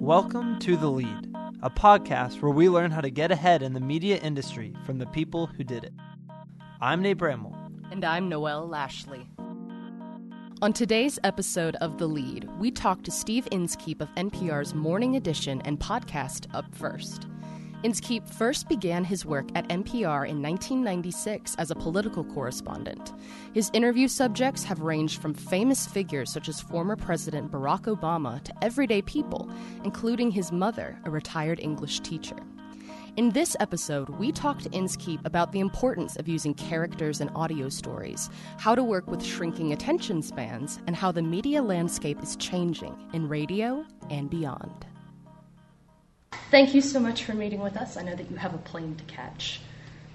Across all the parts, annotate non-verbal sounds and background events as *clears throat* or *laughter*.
Welcome to The Lead, a podcast where we learn how to get ahead in the media industry from the people who did it. I'm Nate Bramwell. And I'm Noelle Lashley. On today's episode of The Lead, we talk to Steve Inskeep of NPR's Morning Edition and podcast Up First. Inskeep first began his work at NPR in 1996 as a political correspondent. His interview subjects have ranged from famous figures such as former President Barack Obama to everyday people, including his mother, a retired English teacher. In this episode, we talk to Inskeep about the importance of using characters in audio stories, how to work with shrinking attention spans, and how the media landscape is changing in radio and beyond. Thank you so much for meeting with us. I know that you have a plane to catch.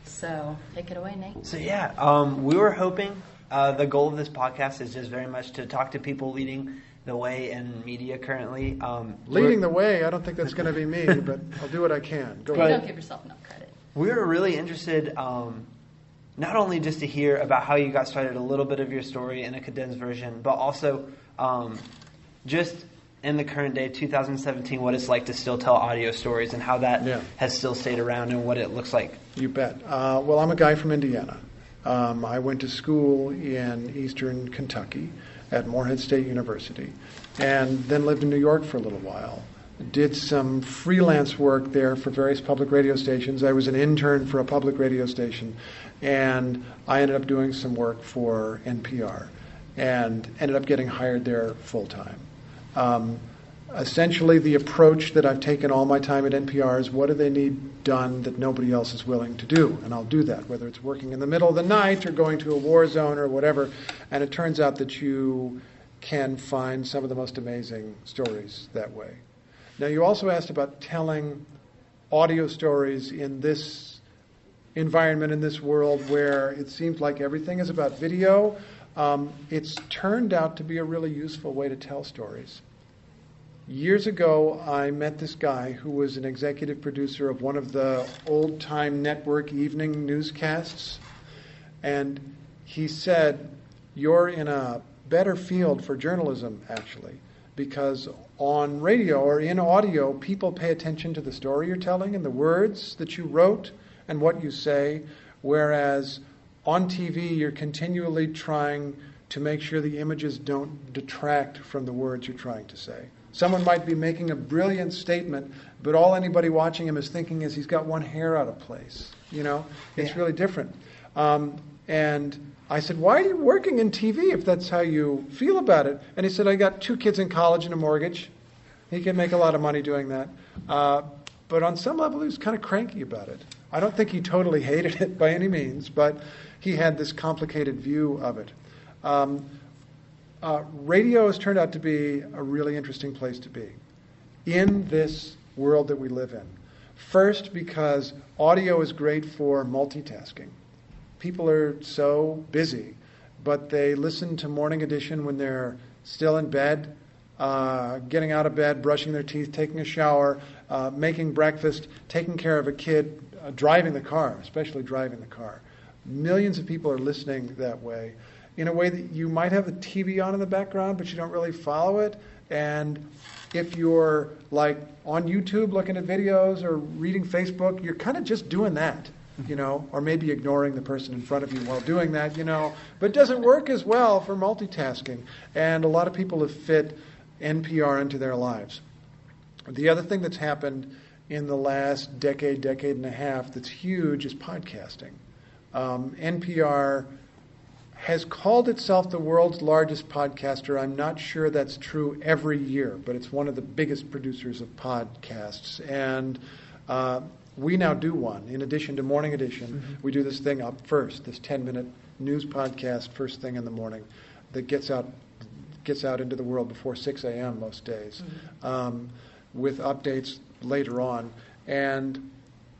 So take it away, Nate. So, yeah, um, we were hoping uh, the goal of this podcast is just very much to talk to people leading the way in media currently. Um, leading the way, I don't think that's going to be me, *laughs* but I'll do what I can. Go ahead. Don't give yourself enough credit. We were really interested. Um, not only just to hear about how you got started, a little bit of your story in a condensed version, but also um, just in the current day, 2017, what it's like to still tell audio stories and how that yeah. has still stayed around and what it looks like. You bet. Uh, well, I'm a guy from Indiana. Um, I went to school in eastern Kentucky at Morehead State University and then lived in New York for a little while. Did some freelance work there for various public radio stations. I was an intern for a public radio station, and I ended up doing some work for NPR and ended up getting hired there full time. Um, essentially, the approach that I've taken all my time at NPR is what do they need done that nobody else is willing to do? And I'll do that, whether it's working in the middle of the night or going to a war zone or whatever. And it turns out that you can find some of the most amazing stories that way. Now, you also asked about telling audio stories in this environment, in this world where it seems like everything is about video. Um, it's turned out to be a really useful way to tell stories. Years ago, I met this guy who was an executive producer of one of the old time network evening newscasts. And he said, You're in a better field for journalism, actually, because on radio or in audio, people pay attention to the story you're telling and the words that you wrote and what you say, whereas on TV, you're continually trying to make sure the images don't detract from the words you're trying to say. Someone might be making a brilliant statement, but all anybody watching him is thinking is he's got one hair out of place. You know, it's yeah. really different. Um, and I said, Why are you working in TV if that's how you feel about it? And he said, I got two kids in college and a mortgage. He can make a lot of money doing that. Uh, but on some level, he was kind of cranky about it. I don't think he totally hated it by any means, but he had this complicated view of it. Um, uh, radio has turned out to be a really interesting place to be in this world that we live in. First, because audio is great for multitasking. People are so busy, but they listen to Morning Edition when they're still in bed, uh, getting out of bed, brushing their teeth, taking a shower, uh, making breakfast, taking care of a kid, uh, driving the car, especially driving the car. Millions of people are listening that way in a way that you might have the TV on in the background, but you don't really follow it. And if you're like on YouTube looking at videos or reading Facebook, you're kind of just doing that, you know, or maybe ignoring the person in front of you while doing that, you know. But it doesn't work as well for multitasking. And a lot of people have fit NPR into their lives. The other thing that's happened in the last decade, decade and a half that's huge is podcasting. Um, NPR has called itself the world's largest podcaster. I'm not sure that's true every year, but it's one of the biggest producers of podcasts. And uh, we now do one. In addition to Morning Edition, mm-hmm. we do this thing up first, this 10 minute news podcast first thing in the morning that gets out gets out into the world before 6 a.m. most days, mm-hmm. um, with updates later on. And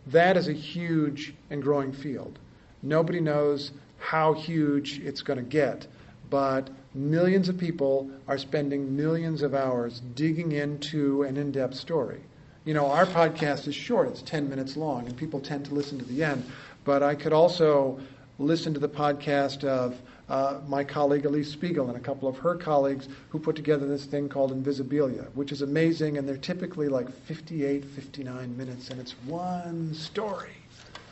that is a huge and growing field. Nobody knows how huge it's going to get, but millions of people are spending millions of hours digging into an in depth story. You know, our podcast is short, it's 10 minutes long, and people tend to listen to the end. But I could also listen to the podcast of uh, my colleague Alix Spiegel and a couple of her colleagues who put together this thing called Invisibilia, which is amazing, and they're typically like 58, 59 minutes, and it's one story.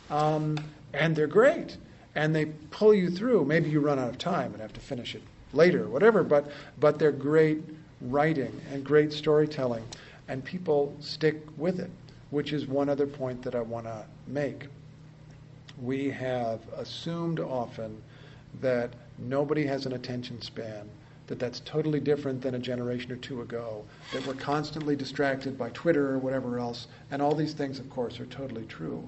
Um, and they're great, and they pull you through. Maybe you run out of time and have to finish it later, whatever, but, but they're great writing and great storytelling, and people stick with it, which is one other point that I want to make. We have assumed often that nobody has an attention span, that that's totally different than a generation or two ago, that we're constantly distracted by Twitter or whatever else, and all these things, of course, are totally true.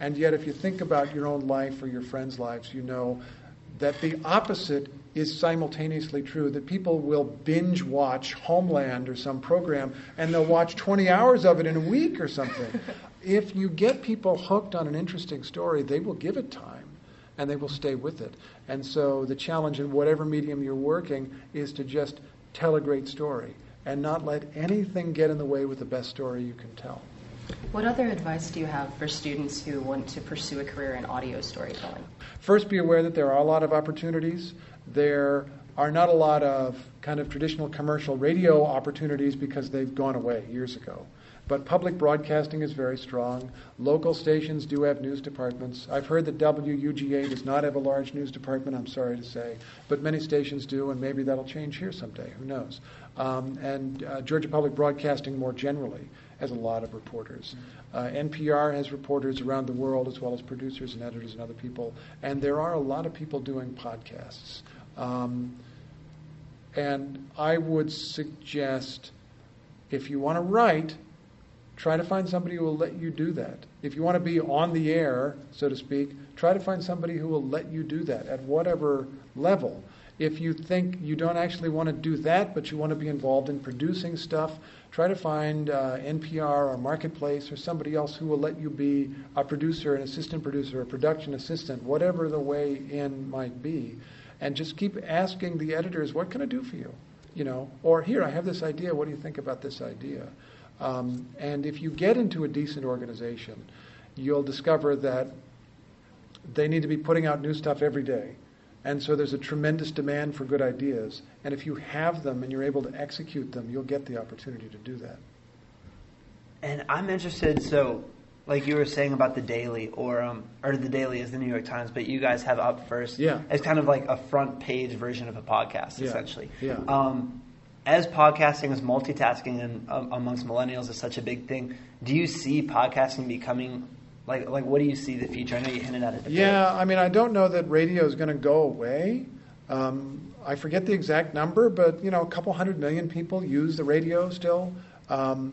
And yet, if you think about your own life or your friends' lives, you know that the opposite is simultaneously true that people will binge watch Homeland or some program and they'll watch 20 hours of it in a week or something. *laughs* if you get people hooked on an interesting story, they will give it time and they will stay with it. And so the challenge in whatever medium you're working is to just tell a great story and not let anything get in the way with the best story you can tell. What other advice do you have for students who want to pursue a career in audio storytelling? First, be aware that there are a lot of opportunities. There are not a lot of kind of traditional commercial radio opportunities because they've gone away years ago. But public broadcasting is very strong. Local stations do have news departments. I've heard that WUGA does not have a large news department, I'm sorry to say, but many stations do, and maybe that'll change here someday. Who knows? Um, and uh, Georgia Public Broadcasting more generally has a lot of reporters. Uh, NPR has reporters around the world as well as producers and editors and other people. And there are a lot of people doing podcasts. Um, and I would suggest if you want to write, try to find somebody who will let you do that. If you want to be on the air, so to speak, try to find somebody who will let you do that at whatever level. If you think you don't actually want to do that, but you want to be involved in producing stuff, try to find uh, NPR or Marketplace or somebody else who will let you be a producer, an assistant producer, a production assistant, whatever the way in might be. And just keep asking the editors, what can I do for you? You know, or here, I have this idea, what do you think about this idea? Um, and if you get into a decent organization, you'll discover that they need to be putting out new stuff every day. And so there's a tremendous demand for good ideas. And if you have them and you're able to execute them, you'll get the opportunity to do that. And I'm interested, so like you were saying about the Daily, or um, or the Daily is the New York Times, but you guys have Up First yeah. as kind of like a front page version of a podcast, yeah. essentially. Yeah. Um, as podcasting, as multitasking, and um, amongst millennials is such a big thing, do you see podcasting becoming like like what do you see the future? I know you hinted at it. yeah, I mean, I don't know that radio is going to go away. Um, I forget the exact number, but you know, a couple hundred million people use the radio still, um,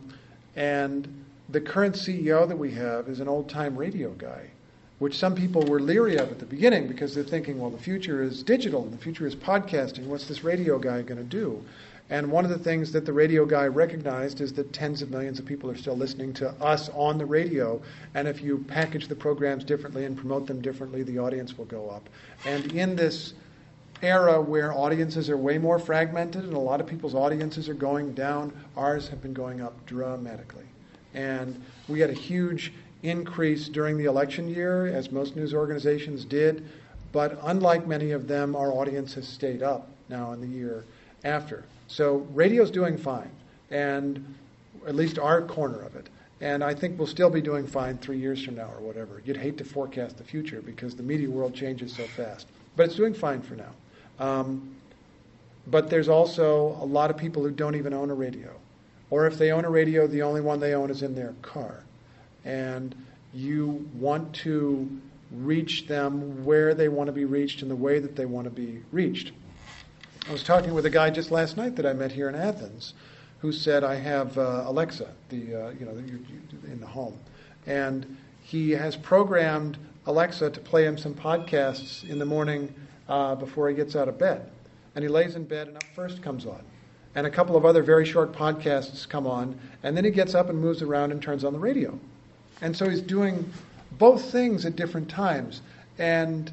and the current CEO that we have is an old-time radio guy, which some people were leery of at the beginning because they're thinking, well, the future is digital, and the future is podcasting. What's this radio guy going to do? And one of the things that the radio guy recognized is that tens of millions of people are still listening to us on the radio. And if you package the programs differently and promote them differently, the audience will go up. And in this era where audiences are way more fragmented and a lot of people's audiences are going down, ours have been going up dramatically. And we had a huge increase during the election year, as most news organizations did. But unlike many of them, our audience has stayed up now in the year after. So radio's doing fine, and at least our corner of it. And I think we'll still be doing fine three years from now or whatever. You'd hate to forecast the future because the media world changes so fast. But it's doing fine for now. Um, but there's also a lot of people who don't even own a radio. Or if they own a radio, the only one they own is in their car. And you want to reach them where they want to be reached in the way that they want to be reached. I was talking with a guy just last night that I met here in Athens, who said, "I have uh, Alexa, the uh, you know in the home, and he has programmed Alexa to play him some podcasts in the morning uh, before he gets out of bed, and he lays in bed and up first comes on." And a couple of other very short podcasts come on, and then he gets up and moves around and turns on the radio. And so he's doing both things at different times. And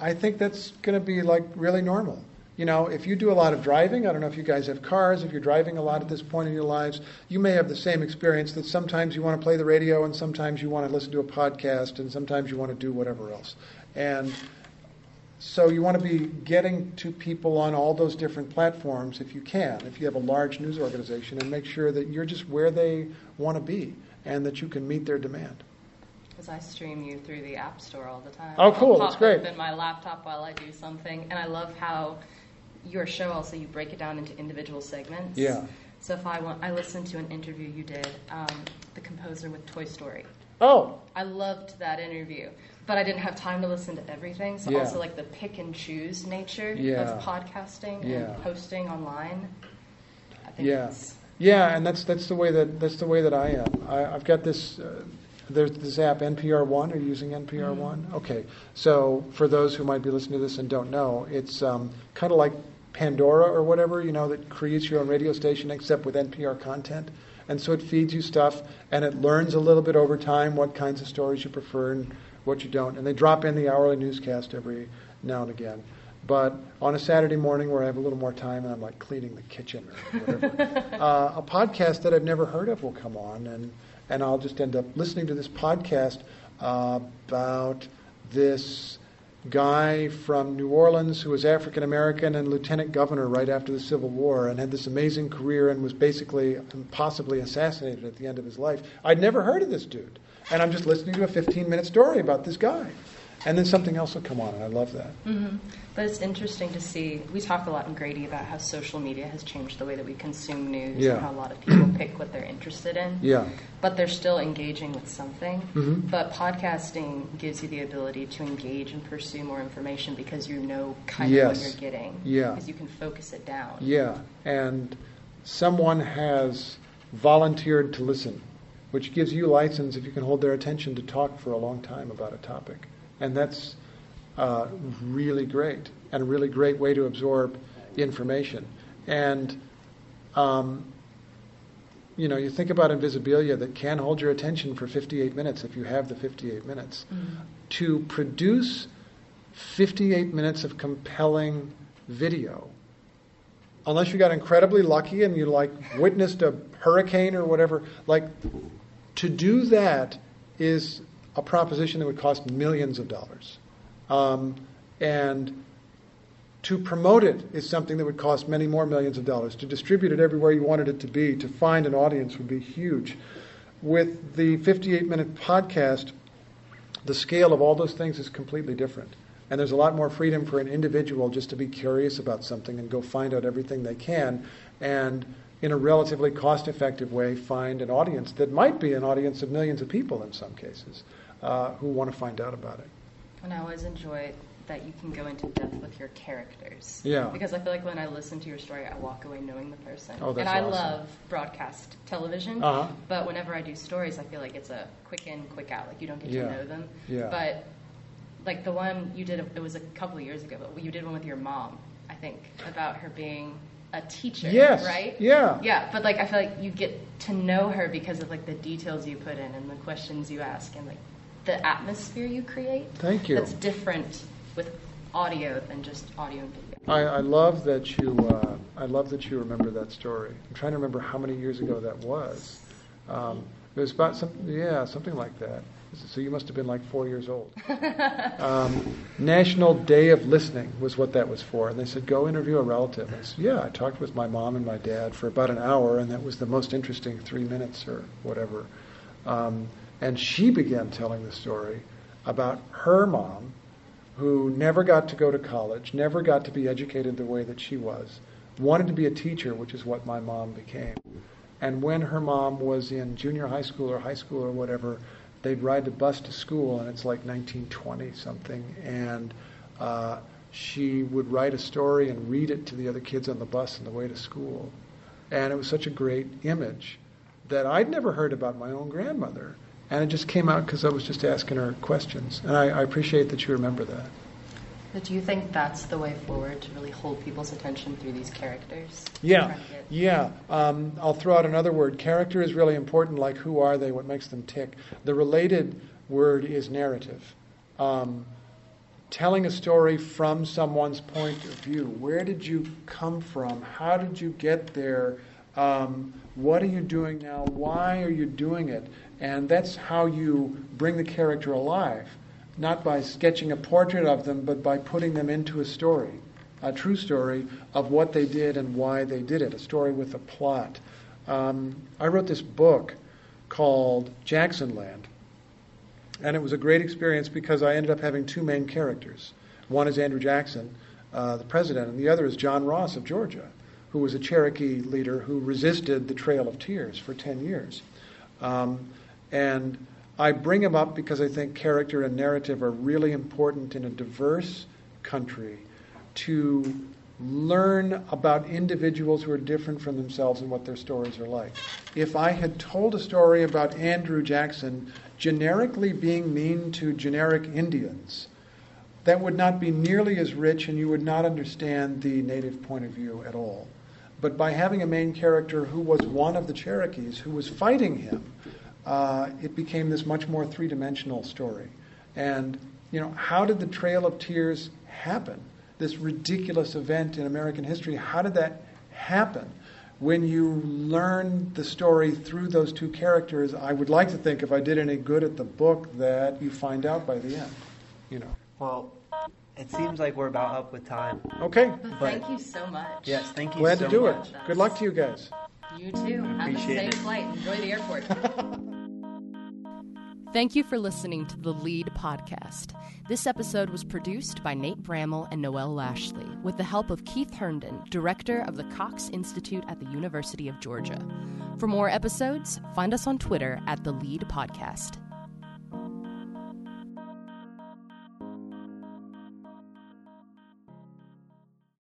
I think that's going to be like really normal you know, if you do a lot of driving, I don't know if you guys have cars, if you're driving a lot at this point in your lives, you may have the same experience that sometimes you want to play the radio and sometimes you want to listen to a podcast and sometimes you want to do whatever else. And so you want to be getting to people on all those different platforms if you can, if you have a large news organization, and make sure that you're just where they want to be and that you can meet their demand. Because I stream you through the App Store all the time. Oh, cool. That's great. In my laptop while I do something, and I love how your show also you break it down into individual segments. Yeah. So if I want, I listened to an interview you did, um, the composer with Toy Story. Oh, I loved that interview, but I didn't have time to listen to everything. So Yeah. also like the pick and choose nature Yeah. of podcasting Yeah. and posting online. I think Yeah, yeah, and that's that's the way that that's the way that I am. I, I've got this. Uh, there's this app NPR One. Are you using NPR One? Okay, so for those who might be listening to this and don't know, it's um, kind of like Pandora or whatever, you know, that creates your own radio station except with NPR content. And so it feeds you stuff, and it learns a little bit over time what kinds of stories you prefer and what you don't. And they drop in the hourly newscast every now and again. But on a Saturday morning where I have a little more time and I'm like cleaning the kitchen or whatever, *laughs* uh, a podcast that I've never heard of will come on, and, and I'll just end up listening to this podcast uh, about this guy from New Orleans who was African American and lieutenant governor right after the Civil War and had this amazing career and was basically and possibly assassinated at the end of his life. I'd never heard of this dude. And I'm just listening to a 15 minute story about this guy. And then something else will come on, and I love that. But it's interesting to see. We talk a lot in Grady about how social media has changed the way that we consume news Yeah. and how a lot of people *clears throat* pick what they're interested in. Yeah. But they're still engaging with something. Mhm. But podcasting gives you the ability to engage and pursue more information because you know kind of what you're getting. Yeah. Because you can focus it down. Yeah, and someone has volunteered to listen, which gives you license if you can hold their attention to talk for a long time about a topic. And that's uh, really great, and a really great way to absorb information. And, um, you know, you think about Invisibilia that can hold your attention for 58 minutes if you have the 58 minutes. To produce 58 minutes of compelling video unless you got incredibly lucky and you like witnessed a hurricane or whatever like to do that is a proposition that would cost millions of dollars. Um, and to promote it is something that would cost many more millions of dollars. To distribute it everywhere you wanted it to be to find an audience would be huge. With the 58 minute podcast the scale of all those things is completely different. And there's a lot more freedom for an individual just to be curious about something and go find out everything they can. And in a relatively cost effective way find an audience that might be an audience of millions of people in some cases uh, who want to find out about it. And I always enjoy that you can go into depth with your characters. Yeah. Because I feel like when I listen to your story, I walk away knowing the person. Oh, that's and I awesome. love broadcast television. Uh-huh. But whenever I do stories, I feel like it's a quick in, quick out. Like you don't get Yeah. to know them. Yeah. But like the one you did, it was a couple of years ago, but you did one with your mom, I think, about her being a teacher. Yes. Right? Yeah. Yeah, but like I feel like you get to know her because of like the details you put in and the questions you ask and like the atmosphere you create. Thank you. That's different with audio than just audio and video. I, I love that you. Uh, I love that you remember that story. I'm trying to remember how many years ago that was. Um, it was about some. Yeah, something like that. So you must have been like four years old. um, National Day of Listening was what that was for, and they said go interview a relative. I said, yeah, I talked with my mom and my dad for about an hour, and that was the most interesting three minutes or whatever. Um, and she began telling the story about her mom who never got to go to college, never got to be educated the way that she was, wanted to be a teacher, which is what my mom became. And when her mom was in junior high school or high school or whatever, they'd ride the bus to school, and it's like 1920 something, and uh, she would write a story and read it to the other kids on the bus on the way to school. And it was such a great image that I'd never heard about my own grandmother. And it just came out because I was just asking her questions. And I, I appreciate that you remember that. But do you think that's the way forward to really hold people's attention through these characters? Yeah, get- yeah. Um, I'll throw out another word. Character is really important, like who are they, what makes them tick. The related word is narrative. Um, telling a story from someone's point of view. Where did you come from? How did you get there? Um, what are you doing now? Why are you doing it? And that's how you bring the character alive. Not by sketching a portrait of them, but by putting them into a story, a true story of what they did and why they did it, a story with a plot. Um, I wrote this book called Jacksonland, and it was a great experience because I ended up having two main characters. One is Andrew Jackson, uh, the president, and the other is John Ross of Georgia, who was a Cherokee leader who resisted the Trail of Tears for 10 years. Um, and I bring him up because I think character and narrative are really important in a diverse country to learn about individuals who are different from themselves and what their stories are like. If I had told a story about Andrew Jackson generically being mean to generic Indians, that would not be nearly as rich and you would not understand the native point of view at all. But by having a main character who was one of the Cherokees who was fighting him, uh, it became this much more three dimensional story. And, you know, how did the Trail of Tears happen? This ridiculous event in American history, how did that happen? When you learn the story through those two characters, I would like to think if I did any good at the book that you find out by the end, you know. Well, it seems like we're about up with time. Okay, But thank you so much. Yes, thank you glad so to do much. it. Good luck to you guys. You too. Have a Appreciate safe it. flight. Enjoy the airport. *laughs* Thank you for listening to the Lead Podcast. This episode was produced by Nate Bramall and Noel Lashley with the help of Keith Herndon, director of the Cox Institute at the University of Georgia. For more episodes, find us on Twitter at the Lead Podcast.